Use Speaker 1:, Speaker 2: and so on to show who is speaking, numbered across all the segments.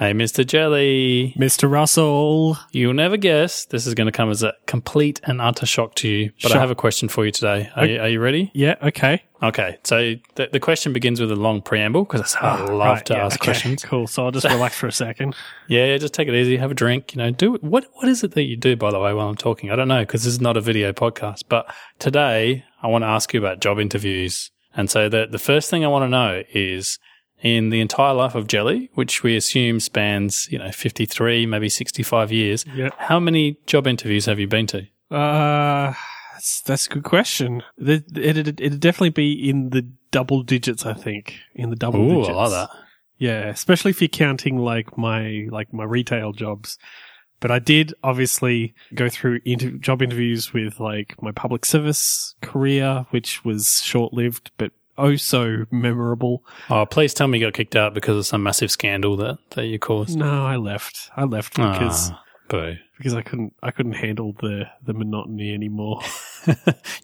Speaker 1: Hey, Mr. Jelly.
Speaker 2: Mr. Russell.
Speaker 1: You'll never guess. This is going to come as a complete and utter shock to you. But
Speaker 2: Shock.
Speaker 1: I have a question for you today. Are, you, are you ready?
Speaker 2: Yeah, okay.
Speaker 1: Okay. So the, the question begins with a long preamble because I ah, love
Speaker 2: Right,
Speaker 1: to
Speaker 2: yeah,
Speaker 1: ask
Speaker 2: okay,
Speaker 1: questions.
Speaker 2: Cool. So I'll just relax for a second.
Speaker 1: Yeah, yeah, just take it easy. Have a drink. You know, do what? What is it that you do, by the way, while I'm talking? I don't know because this is not a video podcast. But today, I want to ask you about job interviews. And so the the first thing I want to know is in the entire life of Jelly, which we assume spans, you know, 53, maybe 65 years.
Speaker 2: Yeah.
Speaker 1: How many job interviews have you been to?
Speaker 2: Uh, that's, that's a good question. It, it'd, it'd definitely be in the double digits, I think. In the double
Speaker 1: Ooh,
Speaker 2: digits.
Speaker 1: I like that.
Speaker 2: Yeah, especially if you're counting like my like my retail jobs. But I did obviously go through inter- job interviews with like my public service career, which was short lived, but oh so memorable.
Speaker 1: Oh, please tell me you got kicked out because of some massive scandal that, that you caused.
Speaker 2: No, I left. I left because
Speaker 1: Ah, boo.
Speaker 2: because I couldn't I couldn't handle the the monotony anymore.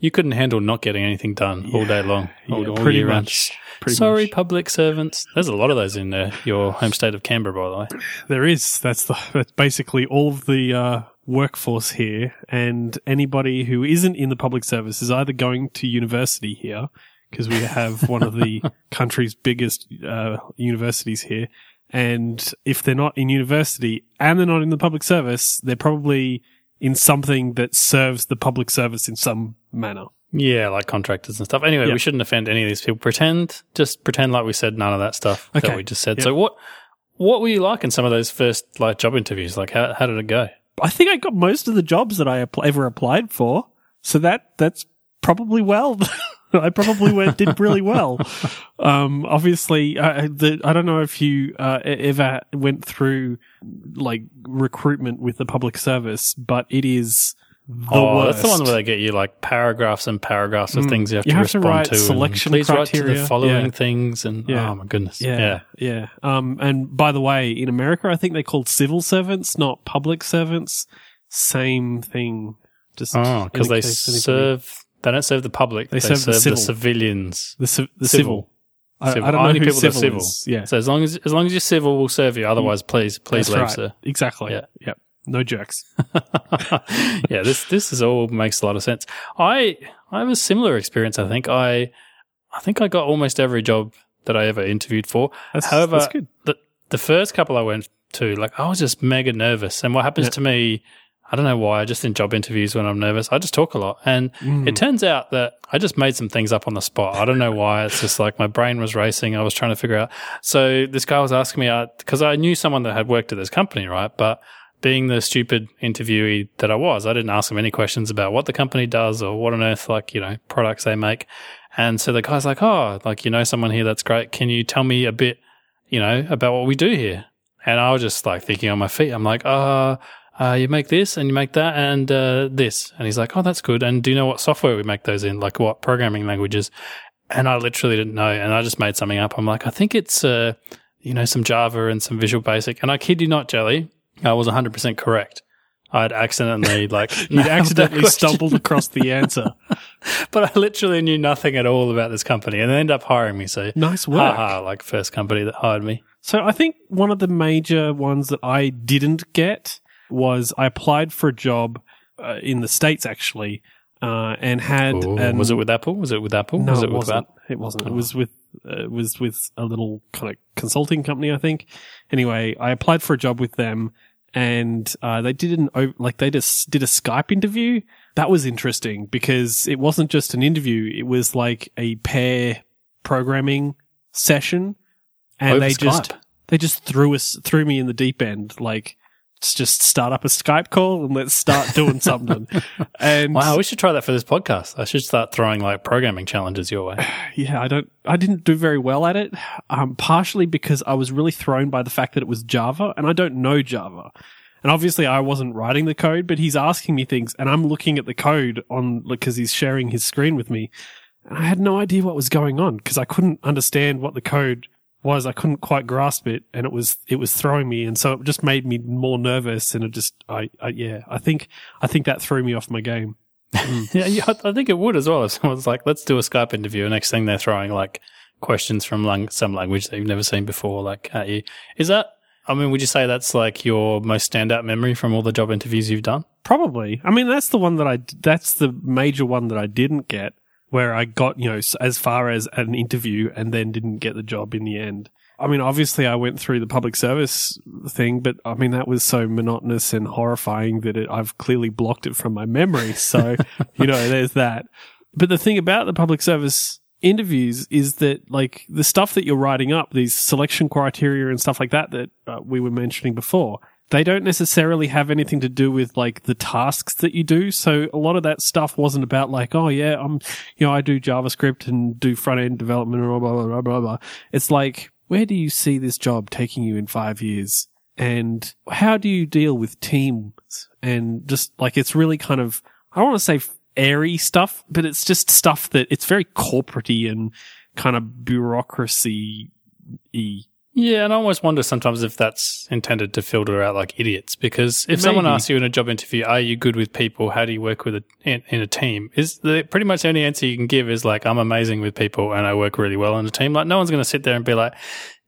Speaker 1: You couldn't handle not getting anything done all day long, all,
Speaker 2: Yeah,
Speaker 1: all
Speaker 2: pretty
Speaker 1: year
Speaker 2: much. Pretty
Speaker 1: Sorry,
Speaker 2: much.
Speaker 1: public servants. There's a lot of those in uh, your home state of Canberra, by the way.
Speaker 2: There is. That's the that's basically all of the uh, workforce here, and anybody who isn't in the public service is either going to university here because we have one of the country's biggest uh, universities here, and if they're not in university and they're not in the public service, they're probably in something that serves the public service in some manner.
Speaker 1: Yeah, like contractors and stuff. Anyway,
Speaker 2: Yeah.
Speaker 1: we shouldn't offend any of these people. Pretend, just pretend like we said none of that stuff that we just said.
Speaker 2: Yeah.
Speaker 1: So what, what were you like in some of those first like job interviews? Like how, how did it go?
Speaker 2: I think I got most of the jobs that I ever applied for. So that that's probably well. I probably went did really well. Um, obviously, uh, the, I don't know if you uh, ever went through like recruitment with the public service, but it is the
Speaker 1: oh,
Speaker 2: worst.
Speaker 1: that's the one where they get you like paragraphs and paragraphs of
Speaker 2: Mm.
Speaker 1: things you have
Speaker 2: You
Speaker 1: to
Speaker 2: have to
Speaker 1: respond
Speaker 2: write
Speaker 1: to.
Speaker 2: selection
Speaker 1: please write to the following
Speaker 2: Yeah.
Speaker 1: things. And
Speaker 2: Yeah.
Speaker 1: oh my goodness,
Speaker 2: Yeah,
Speaker 1: yeah.
Speaker 2: yeah. Um, and by the way, in America, I think they're called civil servants, not public servants. Same thing. Just
Speaker 1: Oh, because they serve. They don't serve the public. They,
Speaker 2: They
Speaker 1: serve,
Speaker 2: serve the
Speaker 1: the, civilians.
Speaker 2: the ci- the
Speaker 1: civil.
Speaker 2: civil. I,
Speaker 1: Civil.
Speaker 2: I don't know
Speaker 1: Only
Speaker 2: who
Speaker 1: people
Speaker 2: civil,
Speaker 1: civil.
Speaker 2: is. Yeah,
Speaker 1: So as long as as long as you're civil, we'll serve you. Mm. Otherwise, please please
Speaker 2: that's
Speaker 1: leave,
Speaker 2: right.
Speaker 1: sir.
Speaker 2: Exactly.
Speaker 1: Yeah.
Speaker 2: Yep. No jerks.
Speaker 1: yeah, this this is all makes a lot of sense. I I have a similar experience. I think I I think I got almost every job that I ever interviewed for.
Speaker 2: That's,
Speaker 1: However,
Speaker 2: that's
Speaker 1: the the first couple I went to, like I was just mega nervous. And what happens
Speaker 2: Yeah.
Speaker 1: to me, I don't know why. I Just in job interviews when I'm nervous, I just talk a lot. And
Speaker 2: Mm.
Speaker 1: it turns out that I just made some things up on the spot. I don't know why. It's just like my brain was racing. I was trying to figure out. So this guy was asking me because I knew someone that had worked at this company, right? But being the stupid interviewee that I was, I didn't ask him any questions about what the company does or what on earth, like, you know, products they make. And so the guy's like, Oh, like, you know, someone here that's great. Can you tell me a bit, you know, about what we do here? And I was just like thinking on my feet. I'm like, uh, uh, you make this and you make that and uh, this. And he's like, oh, that's good. And do you know what software we make those in? Like what programming languages? And I literally didn't know. And I just made something up. I'm like, I think it's, uh, you know, some Java and some Visual Basic. And I kid you not, Jelly, I was 100% correct. I'd accidentally like
Speaker 2: You
Speaker 1: nailed that
Speaker 2: accidentally stumbled across the answer.
Speaker 1: but I literally knew nothing at all about this company, and they ended up hiring me. So
Speaker 2: Nice work.
Speaker 1: haha, like first company that hired me.
Speaker 2: So I think one of the major ones that I didn't get was I applied for a job uh, in the states actually, uh, and had
Speaker 1: Ooh,
Speaker 2: an,
Speaker 1: was it with Apple? Was it with Apple?
Speaker 2: No,
Speaker 1: was
Speaker 2: it,
Speaker 1: it
Speaker 2: wasn't.
Speaker 1: that?
Speaker 2: It wasn't. It
Speaker 1: Oh.
Speaker 2: was with uh, it was with a little kind of consulting company, I think. Anyway, I applied for a job with them, and uh, they did an like they just did a Skype interview. That was interesting because it wasn't just an interview; it was like a pair programming session, and
Speaker 1: Over
Speaker 2: they just they just threw us threw me in the deep end, like. Let's just start up a Skype call and let's start doing something. And
Speaker 1: Wow, we should try that for this podcast. I should start throwing like programming challenges your way.
Speaker 2: yeah, I don't, I didn't do very well at it. Um, partially because I was really thrown by the fact that it was Java and I don't know Java. And obviously I wasn't writing the code, but he's asking me things and I'm looking at the code on, because he's sharing his screen with me. And I had no idea what was going on because I couldn't understand what the code was. I couldn't quite grasp it and it was, it was throwing me. And so it just made me more nervous and it just, I, I yeah, I think, I think that threw me off my game. Hmm.
Speaker 1: yeah, yeah, I I think it would as well if someone's like, let's do a Skype interview. And next thing they're throwing like questions from lang- some language that you've never seen before, like at you. Is that, I mean, would you say that's like your most standout memory from all the job interviews you've done?
Speaker 2: Probably. I mean, that's the one that I, that's the major one that I didn't get where I got, you know, as far as an interview and then didn't get the job in the end. I mean, obviously I went through the public service thing, but I mean, that was so monotonous and horrifying that it, I've clearly blocked it from my memory. So, you know, there's that. But the thing about the public service interviews is that like the stuff that you're writing up, these selection criteria and stuff like that that uh, we were mentioning before, they don't necessarily have anything to do with like the tasks that you do. So a lot of that stuff wasn't about like, oh yeah, I'm, you know, I do JavaScript and do front end development and blah, blah, blah, blah, blah. It's like, where do you see this job taking you in five years? And how do you deal with teams? And just like, it's really kind of, I don't want to say airy stuff, but it's just stuff that it's very corporatey and kind of bureaucracy y.
Speaker 1: Yeah, and I always wonder sometimes if that's intended to filter out like idiots. Because if someone asks you in a job interview, "Are you good with people? How do you work with a in, in a team?" Is the pretty much the only answer you can give is like, "I'm amazing with people and I work really well in a team." Like, no one's going to sit there and be like,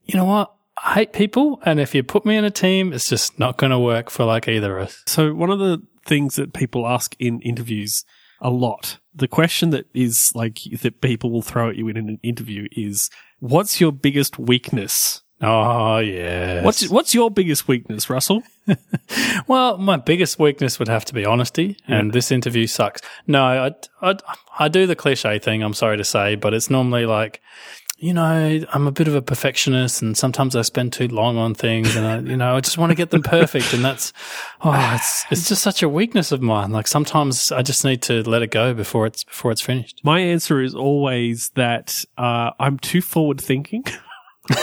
Speaker 1: "You know what? I hate people, and if you put me in a team, it's just not going to work for like either of us."
Speaker 2: So one of the things that people ask in interviews a lot, the question that is like that people will throw at you in an interview is, what's your biggest weakness?
Speaker 1: Oh yeah.
Speaker 2: What's, what's your biggest weakness, Russell?
Speaker 1: Well, my biggest weakness would have to be honesty, and this interview sucks. No, I, I, I do the cliche thing, I'm sorry to say, but it's normally like, you know, I'm a bit of a perfectionist and sometimes I spend too long on things and I, you know, I just want to get them perfect. And that's, oh, it's, it's just such a weakness of mine. Like sometimes I just need to let it go before it's, before it's finished.
Speaker 2: My answer is always that uh, I'm too forward thinking.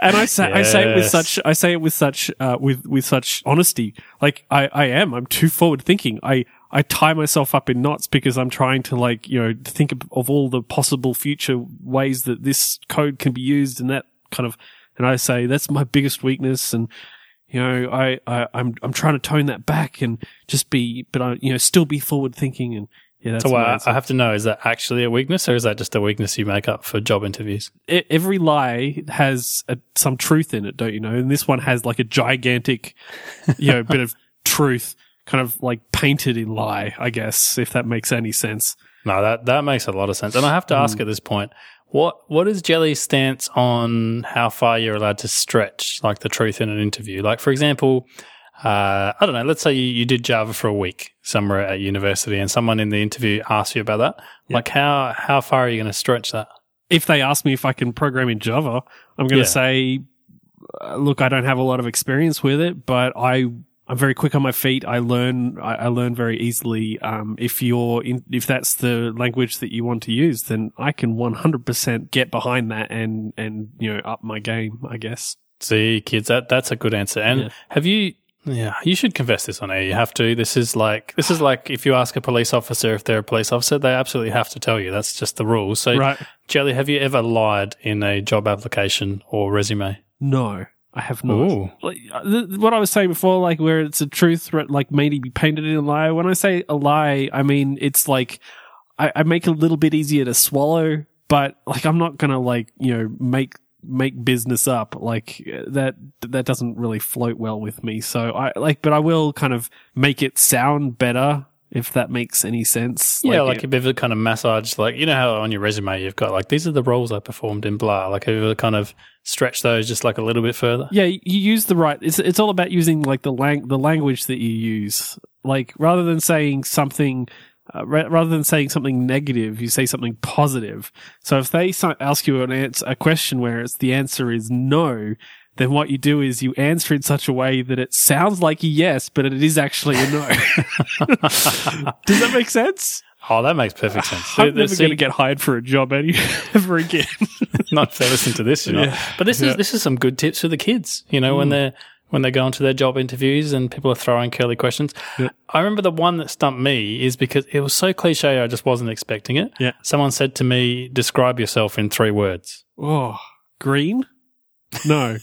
Speaker 2: and I say I say it with such I say it with such uh, with with such honesty. Like I I am. I'm too forward thinking. I I tie myself up in knots because I'm trying to like you know think of, of all the possible future ways that this code can be used and that kind of. And I say that's my biggest weakness and. You know, I, I, I'm, I'm trying to tone that back and just be, but I, you know, still be forward thinking and yeah, that's
Speaker 1: So I. I have to know, is that actually a weakness or is that just a weakness you make up for job interviews?
Speaker 2: e- every lie has a, some truth in it, don't you know? And this one has like a gigantic, you know, bit of truth kind of like painted in lie, I guess, if that makes any sense.
Speaker 1: No, that that makes a lot of sense. And I have to ask hmm. at this point, what what is Jelly's stance on how far you're allowed to stretch like the truth in an interview? Like for example, uh, I don't know, let's say you, you did Java for a week somewhere at university and someone in the interview asks you about that. Like how how far are you going to stretch that?
Speaker 2: If they ask me if I can program in Java, I'm going to
Speaker 1: Yeah.
Speaker 2: say, uh, look, I don't have a lot of experience with it, but I, I'm very quick on my feet. I learn, I, I learn very easily. Um, if you're in, if that's the language that you want to use, then I can 100% get behind that and, and, you know, up my game, I guess.
Speaker 1: See, kids, that that's a good answer. And
Speaker 2: Yeah.
Speaker 1: have you? Yeah, you should confess this on air. You have to. This is like this is like if you ask a police officer if they're a police officer, they absolutely have to tell you. That's just the rules. So,
Speaker 2: Right.
Speaker 1: Jelly, have you ever lied in a job application or resume?
Speaker 2: No, I have not.
Speaker 1: Ooh.
Speaker 2: Like, uh, what I was saying before, like where it's a truth, re- like maybe be painted in a lie. When I say a lie, I mean it's like I, I make it a little bit easier to swallow, but like I'm not gonna like you know make make business up like that that doesn't really float well with me so i like but i will kind of make it sound better if that makes any sense
Speaker 1: Yeah, like,
Speaker 2: it-
Speaker 1: have you ever kind of massage like, you know how on your resume you've got, like, these are the roles I performed in blah. Like, have you ever kind of stretched those just like a little bit further?
Speaker 2: Yeah, you use the right. It's it's all about using like the lang the language that you use. Like rather than saying something, uh, ra- rather than saying something negative, you say something positive. So if they so- ask you an answer, a question where it's the answer is no, then what you do is you answer in such a way that it sounds like a yes, but it is actually a no. Does that make sense?
Speaker 1: Oh, that makes perfect sense.
Speaker 2: I'm never going to get hired for a job any ever again.
Speaker 1: not if they listen to this, you know.
Speaker 2: Yeah.
Speaker 1: But this
Speaker 2: Yeah.
Speaker 1: is this is some good tips for the kids. You know, when they're when they go into their job interviews and people are throwing curly questions.
Speaker 2: Yeah.
Speaker 1: I remember the one that stumped me is because it was so cliche, I just wasn't expecting it.
Speaker 2: Yeah.
Speaker 1: Someone said to me, "Describe yourself in three words."
Speaker 2: oh, green? No.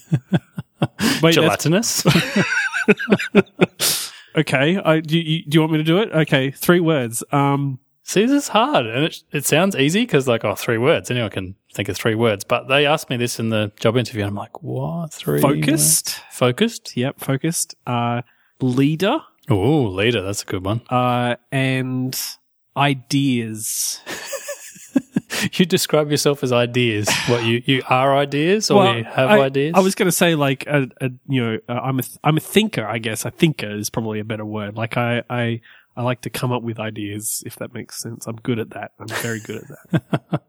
Speaker 2: Wait,
Speaker 1: Gelatinous.
Speaker 2: Okay. I, do, you, do you want me to do it? Okay. Three words. Um,
Speaker 1: See, this is hard, and it, it sounds easy because, like, oh, three words. Anyone can think of three words. But they asked me this in the job interview, and I'm like, what? Three?
Speaker 2: Focused.
Speaker 1: words? Focused.
Speaker 2: Yep, focused. Uh, leader.
Speaker 1: Oh, leader. That's a good one.
Speaker 2: Uh, and ideas.
Speaker 1: you describe yourself as ideas. What you you are ideas, or you have
Speaker 2: I,
Speaker 1: ideas?
Speaker 2: I was going to say like a, a you know uh, I'm a th- I'm a thinker. I guess a thinker is probably a better word. Like I I I like to come up with ideas. If that makes sense, I'm good at that. I'm very good at that.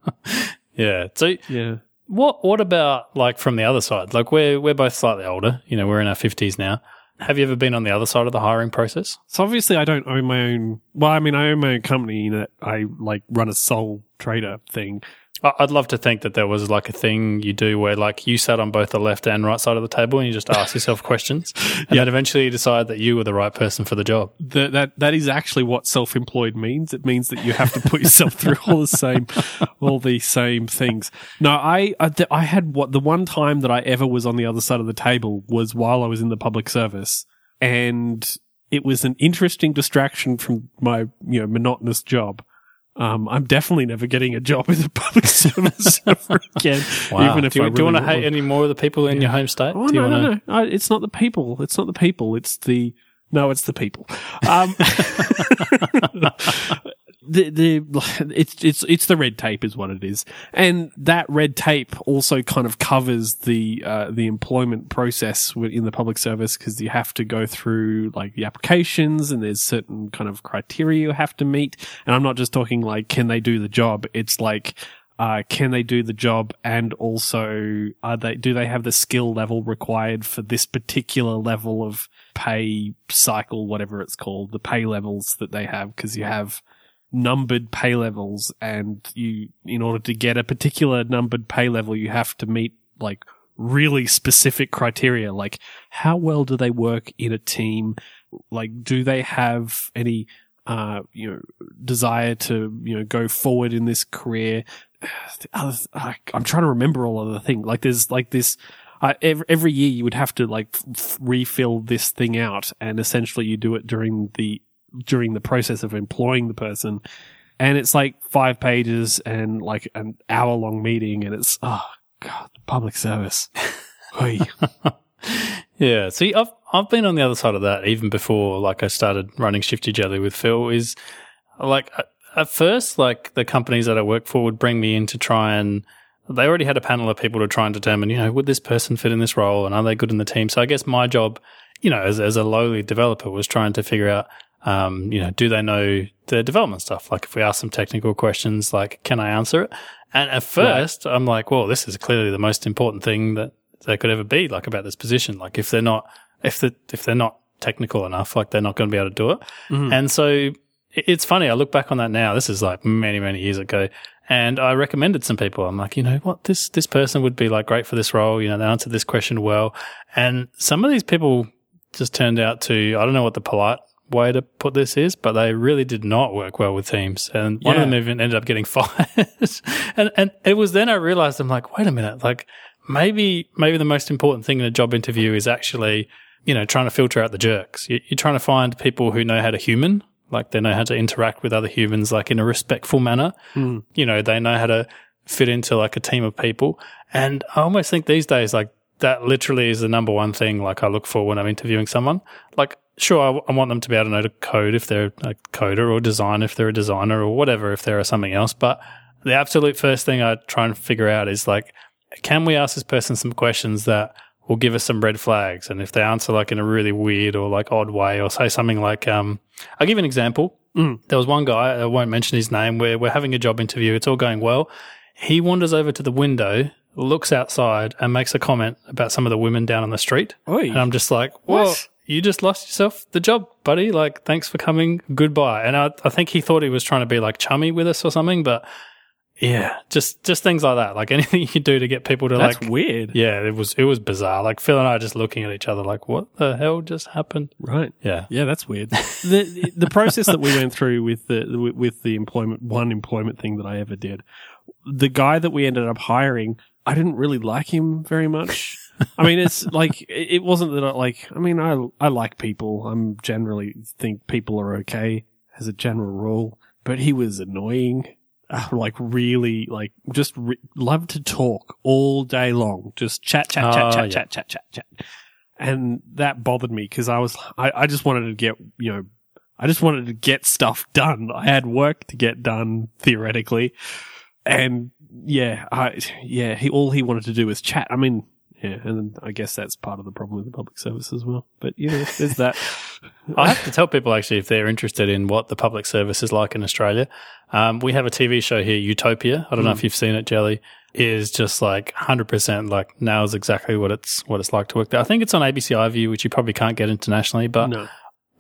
Speaker 1: yeah. So
Speaker 2: yeah.
Speaker 1: what what about like from the other side? Like we're we're both slightly older. You know, we're in our fifties now. Have you ever been on the other side of the hiring process?
Speaker 2: So obviously, I don't own my own. Well, I mean, I own my own company that I like run a sole trader thing.
Speaker 1: I'd love to think that there was like a thing you do where like you sat on both the left and right side of the table and you just ask yourself questions, and then eventually you decide that you were the right person for the job.
Speaker 2: That that that is actually what self-employed means. It means that you have to put yourself through all the same, all the same things. No, I I, th- I had what the one time that I ever was on the other side of the table was while I was in the public service, and it was an interesting distraction from my you know monotonous job. Um, I'm definitely never getting a job in the public service ever again. Even if
Speaker 1: do you,
Speaker 2: I
Speaker 1: do you want to hate any more of the people in your home state?
Speaker 2: Oh no,
Speaker 1: wanna-
Speaker 2: no, no! It's not the people. It's not the people. It's the no. It's the people. Um, the the it's it's it's the red tape is what it is, and that red tape also kind of covers the uh, the employment process in the public service because you have to go through like the applications and there's certain kind of criteria you have to meet. And I'm not just talking like can they do the job. It's like uh, can they do the job and also are they do they have the skill level required for this particular level of pay cycle whatever it's called the pay levels that they have because you have numbered pay levels and you in order to get a particular numbered pay level you have to meet like really specific criteria like how well do they work in a team like do they have any uh you know desire to you know go forward in this career I'm trying to remember all of the thing. Like there's like this, uh, every, every year you would have to like f- refill this thing out and essentially you do it during the, during the process of employing the person. And it's like five pages and like an hour long meeting and it's, oh God, public service.
Speaker 1: Yeah. See, I've I've been on the other side of that even before like I started running Shifty Jelly with Phil. Is like at- at first, like the companies that I work for would bring me in to try and they already had a panel of people to try and determine, you know, would this person fit in this role and are they good in the team? So I guess my job, you know, as as a lowly developer was trying to figure out um, you know, do they know the development stuff? Like if we ask them technical questions, like, can I answer it? And at first I'm like, well, this is clearly the most important thing that there could ever be like about this position. Like if they're not, if the, if they're not technical enough, like they're not going to be able to do it. And so it's funny. I look back on that now. This is like many, many years ago. And I recommended some people. I'm like, you know what? This, this person would be like great for this role. You know, they answered this question well. And some of these people just turned out to, I don't know what the polite way to put this is, but they really did not work well with teams. And one of them even ended up getting fired. and, and it was then I realized I'm like, wait a minute, like maybe, maybe the most important thing in a job interview is actually, you know, trying to filter out the jerks. You- You're trying to find people who know how to human, like they know how to interact with other humans, like in a respectful manner. Hmm. You know, they know how to fit into like a team of people. And I almost think these days, like that literally is the number one thing like I look for when I'm interviewing someone. Like, sure, I, I want them to be able to know to code if they're a coder or design if they're a designer or whatever if they're something else. But the absolute first thing I try and figure out is like, can we ask this person some questions that will give us some red flags? And if they answer like in a really weird or like odd way or say something like, um, I'll give an example. There was one guy, I won't mention his name, where we're having a job interview. It's all going well. He wanders over to the window, looks outside, and makes a comment about some of the women down on the street. And I'm just like, well,
Speaker 2: What?
Speaker 1: you just lost yourself the job, buddy. Like, thanks for coming. Goodbye. And I, I think he thought he was trying to be like chummy with us or something, but yeah, just, just things like that. Like anything you do to get people to
Speaker 2: That's
Speaker 1: like,
Speaker 2: weird.
Speaker 1: yeah, it was, it was bizarre. Like Phil and I just looking at each other like, what the hell just happened?
Speaker 2: Right.
Speaker 1: Yeah.
Speaker 2: Yeah, that's weird. the the process that we went through with the with the employment one employment thing that I ever did, the guy that we ended up hiring, I didn't really like him very much. I mean, it's like it wasn't that I like. I mean, I I like people. I'm generally think people are okay as a general rule. but he was annoying. Uh, like really, like just re- loved to talk all day long. Just chat, chat, chat,
Speaker 1: Oh,
Speaker 2: chat,
Speaker 1: yeah.
Speaker 2: chat, chat, chat, chat. And that bothered me because I was, I, I just wanted to get, you know, I just wanted to get stuff done. I had work to get done theoretically. And yeah, I, yeah, he, all he wanted to do was chat. I mean, yeah, and I guess that's part of the problem with the public service as well. But you know, there's that.
Speaker 1: I have to tell people actually if they're interested in what the public service is like in Australia. Um, we have a TV show here, Utopia. I don't know if you've seen it, Jelly. Is just like 100% like now is exactly what it's what it's like to work there. I think it's on ABC iView, which you probably can't get internationally, but
Speaker 2: no.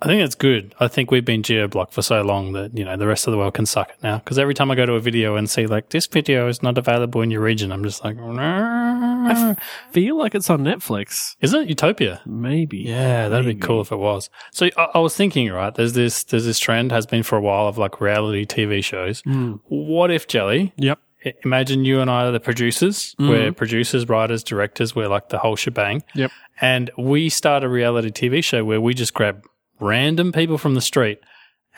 Speaker 1: I think it's good. I think we've been geo blocked for so long that you know the rest of the world can suck it now. Because every time I go to a video and see like this video is not available in your region, I'm just like, "Nah."
Speaker 2: Feel like it's on Netflix.
Speaker 1: is it Utopia?
Speaker 2: Maybe.
Speaker 1: Yeah, that'd be cool if it was. So I, I was thinking, right? There's this there's this trend has been for a while of like reality TV shows.
Speaker 2: Mm.
Speaker 1: What if Jelly?
Speaker 2: Yep.
Speaker 1: Imagine you and I are the producers.
Speaker 2: Mhm.
Speaker 1: We're producers, writers, directors. We're like the whole shebang.
Speaker 2: Yep.
Speaker 1: And we start a reality TV show where we just grab random people from the street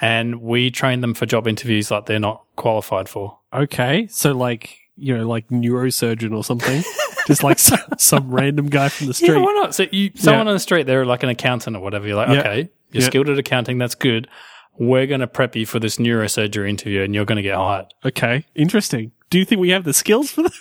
Speaker 1: and we train them for job interviews like they're not qualified for.
Speaker 2: Okay. So like, you know, like neurosurgeon or something. Just like some, some random guy from the street.
Speaker 1: Yeah, why not? So you, someone on the street, they're like an accountant or whatever. You're like,
Speaker 2: Yeah.
Speaker 1: okay, you're
Speaker 2: Yeah.
Speaker 1: skilled at accounting. That's good. We're going to prep you for this neurosurgery interview and you're going to get hired.
Speaker 2: Okay. Interesting. Do you think we have the skills for that?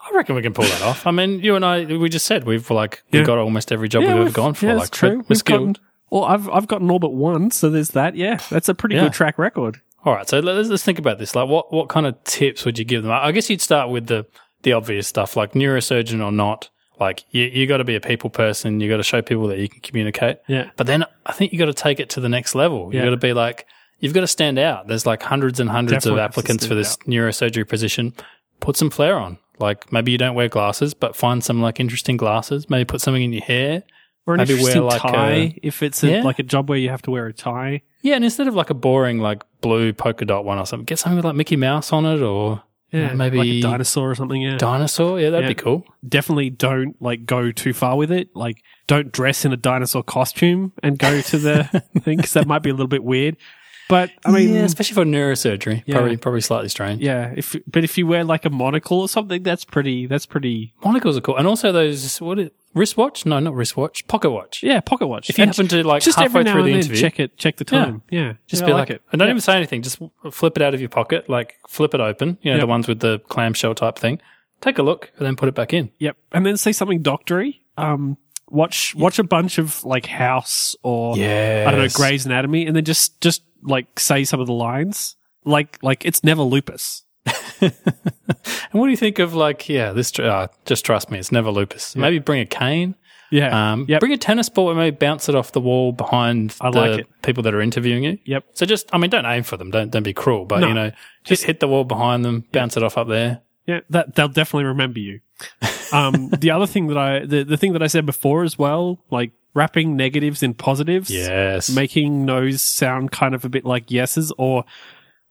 Speaker 1: I reckon we can pull that off. I mean, you and I, we just said we've like,
Speaker 2: Yeah.
Speaker 1: we've got almost every job we've ever gone for.
Speaker 2: Yeah,
Speaker 1: like,
Speaker 2: that's true.
Speaker 1: We're, we're
Speaker 2: We've
Speaker 1: skilled.
Speaker 2: gotten, well, I've, I've gotten all but one. So there's that. Yeah. That's a pretty
Speaker 1: Yeah.
Speaker 2: good track record.
Speaker 1: All right, so let's, let's think about this. Like, what what kind of tips would you give them? I guess you'd start with the the obvious stuff, like neurosurgeon or not. Like, you you got to be a people person. You got to show people that you can communicate.
Speaker 2: Yeah.
Speaker 1: But then I think you got to take it to the next level.
Speaker 2: Yeah.
Speaker 1: You got to be like, you've got to stand out. There's like hundreds and hundreds
Speaker 2: Definitely
Speaker 1: of applicants for this neurosurgery position. Put some flair on. Like maybe you don't wear glasses, but find some like interesting glasses. Maybe put something in your hair.
Speaker 2: Or an
Speaker 1: Maybe wear,
Speaker 2: interesting
Speaker 1: like,
Speaker 2: tie
Speaker 1: a-
Speaker 2: if it's a,
Speaker 1: Yeah.
Speaker 2: like a job where you have to wear a tie.
Speaker 1: Yeah, and instead of like a boring like blue polka dot one or something, get something with like Mickey Mouse on it or
Speaker 2: Yeah.
Speaker 1: Maybe
Speaker 2: like a dinosaur or something. Yeah.
Speaker 1: dinosaur. Yeah, that'd
Speaker 2: Yeah.
Speaker 1: be cool.
Speaker 2: Definitely don't like go too far with it. Like don't dress in a dinosaur costume and go to the thing because that might be a little bit weird. But I mean,
Speaker 1: yeah, especially for neurosurgery,
Speaker 2: Yeah.
Speaker 1: probably probably slightly strange.
Speaker 2: Yeah, if but if you wear like a monocle or something, that's pretty. That's pretty.
Speaker 1: Monocles are cool, and also those what is, wristwatch? No, not wristwatch. Pocket watch.
Speaker 2: Yeah, pocket watch.
Speaker 1: If you
Speaker 2: And
Speaker 1: happen to like
Speaker 2: just
Speaker 1: halfway
Speaker 2: every now
Speaker 1: through
Speaker 2: and
Speaker 1: the
Speaker 2: then
Speaker 1: interview,
Speaker 2: check it, check the
Speaker 1: Yeah.
Speaker 2: time. Yeah,
Speaker 1: just be like,
Speaker 2: it.
Speaker 1: and don't
Speaker 2: Yeah.
Speaker 1: even say anything. Just flip it out of your pocket, like flip it open. You know,
Speaker 2: Yep.
Speaker 1: the ones with the clamshell type thing. Take a look and then put it back in.
Speaker 2: Yep, and then say something doctory. Um, watch watch a bunch of like House or I don't know Grey's Anatomy, and then just just like say some of the lines. Like like it's never lupus.
Speaker 1: And what do you think of like, yeah, this? tr- Uh, just trust me, it's never lupus. Maybe bring a cane.
Speaker 2: Yeah.
Speaker 1: Um,
Speaker 2: Yep.
Speaker 1: Bring a tennis ball and maybe bounce it off the wall behind
Speaker 2: I
Speaker 1: the
Speaker 2: like
Speaker 1: people that are interviewing you.
Speaker 2: Yep.
Speaker 1: So just, I mean, don't aim for them. Don't don't be cruel, but
Speaker 2: No.
Speaker 1: you know, just hit the wall behind them, bounce it off up there.
Speaker 2: Yeah, that they'll definitely remember you. Um, the other thing that I the, the thing that I said before as well, like wrapping negatives in positives.
Speaker 1: Yes.
Speaker 2: making those sound kind of a bit like yeses or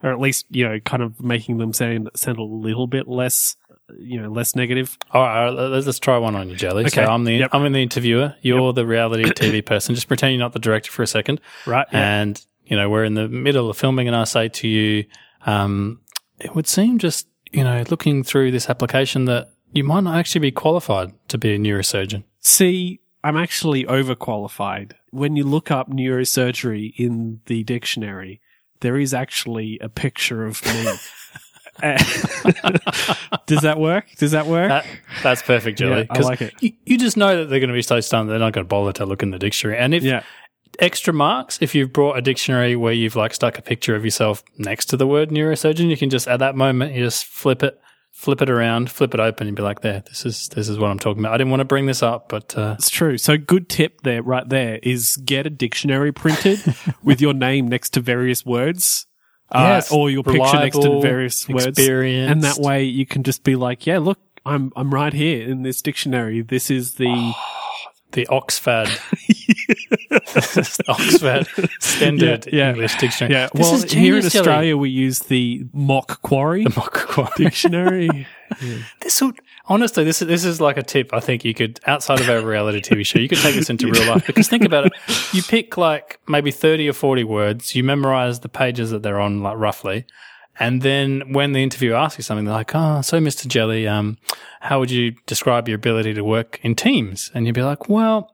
Speaker 2: or at least you know kind of making them sound sound a little bit less you know less negative
Speaker 1: All right, all right, let's, let's try one on you, Jelly.
Speaker 2: Okay.
Speaker 1: So I'm the
Speaker 2: Yep.
Speaker 1: I'm in the interviewer. You're the reality TV person. Just pretend you're not the director for a second,
Speaker 2: right
Speaker 1: and you know we're in the middle of filming, and I say to you, um, it would seem just you know looking through this application that you might not actually be qualified to be a neurosurgeon.
Speaker 2: see i'm actually overqualified when you look up neurosurgery in the dictionary there is actually a picture of me does that work does that work
Speaker 1: That, that's perfect, Jelly.
Speaker 2: Yeah, I like it.
Speaker 1: You, you just know that they're going to be so stunned they're not going to bother to look in the dictionary. And if
Speaker 2: yeah
Speaker 1: extra marks, if you've brought a dictionary where you've like stuck a picture of yourself next to the word neurosurgeon, you can just at that moment you just flip it, flip it around, flip it open, and be like, "There, this is this is what I'm talking about." I didn't want to bring this up, but uh,
Speaker 2: It's true. So good tip there, right there, is get a dictionary printed with your name next to various words. Uh,
Speaker 1: Yes,
Speaker 2: or your picture next to various words. And that way you can just be like, yeah, look, I'm, I'm right here in this dictionary. This is the,
Speaker 1: the Oxford, Oxford Standard
Speaker 2: Yeah, yeah.
Speaker 1: English Dictionary.
Speaker 2: yeah.
Speaker 1: This
Speaker 2: well,
Speaker 1: is
Speaker 2: here in
Speaker 1: genius, Jelly.
Speaker 2: Australia, we use the Macquarie
Speaker 1: The Macquarie.
Speaker 2: dictionary.
Speaker 1: This would. Honestly, this is this is like a tip. I think you could outside of our reality TV show, you could take this into real life because think about it. You pick like maybe thirty or forty words. You memorize the pages that they're on, like roughly, and then when the interviewer asks you something, they're like, "Oh, so Mr. Jelly, um, how would you describe your ability to work in teams?" And you'd be like, "Well."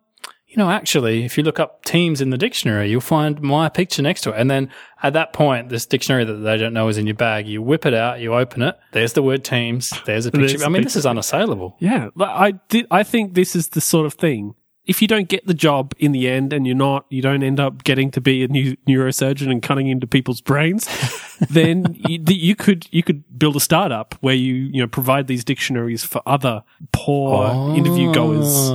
Speaker 1: You know, actually, if you look up teams in the dictionary, you'll find my picture next to it. And then at that point, this dictionary that they don't know is in your bag. You whip it out, you open it. There's the word teams. There's a picture.
Speaker 2: There's
Speaker 1: I mean, this is unassailable.
Speaker 2: Yeah, I did. I think this is the sort of thing. If you don't get the job in the end, and you're not, you don't end up getting to be a new neurosurgeon and cutting into people's brains, then you, you could you could build a startup where you you know provide these dictionaries for other poor oh. interview goers.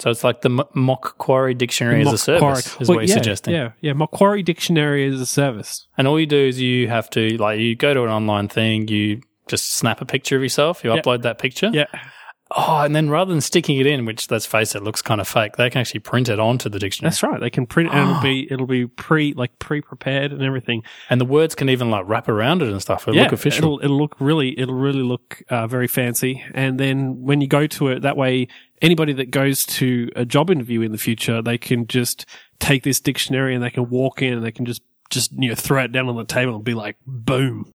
Speaker 1: So it's like the M- Macquarie Dictionary as a service,
Speaker 2: Macquarie-
Speaker 1: is
Speaker 2: Well,
Speaker 1: what you're
Speaker 2: yeah,
Speaker 1: suggesting.
Speaker 2: Yeah, yeah. Macquarie Dictionary is a service.
Speaker 1: And all you do is you have to, like, you go to an online thing, you just snap a picture of yourself, you
Speaker 2: Yeah.
Speaker 1: upload that picture.
Speaker 2: Yeah,
Speaker 1: Oh, and then rather than sticking it in, which let's face it, looks kind of fake, they can actually print it onto the dictionary.
Speaker 2: that's right. They can print it and it'll be it'll be pre like pre prepared and everything.
Speaker 1: And the words can even like wrap around it and stuff. It'll look official.
Speaker 2: It'll, it'll look really, it'll really look uh, very fancy. And then when you go to it, that way, anybody that goes to a job interview in the future, they can just take this dictionary and they can walk in and they can just, just, you know, throw it down on the table and be like, boom.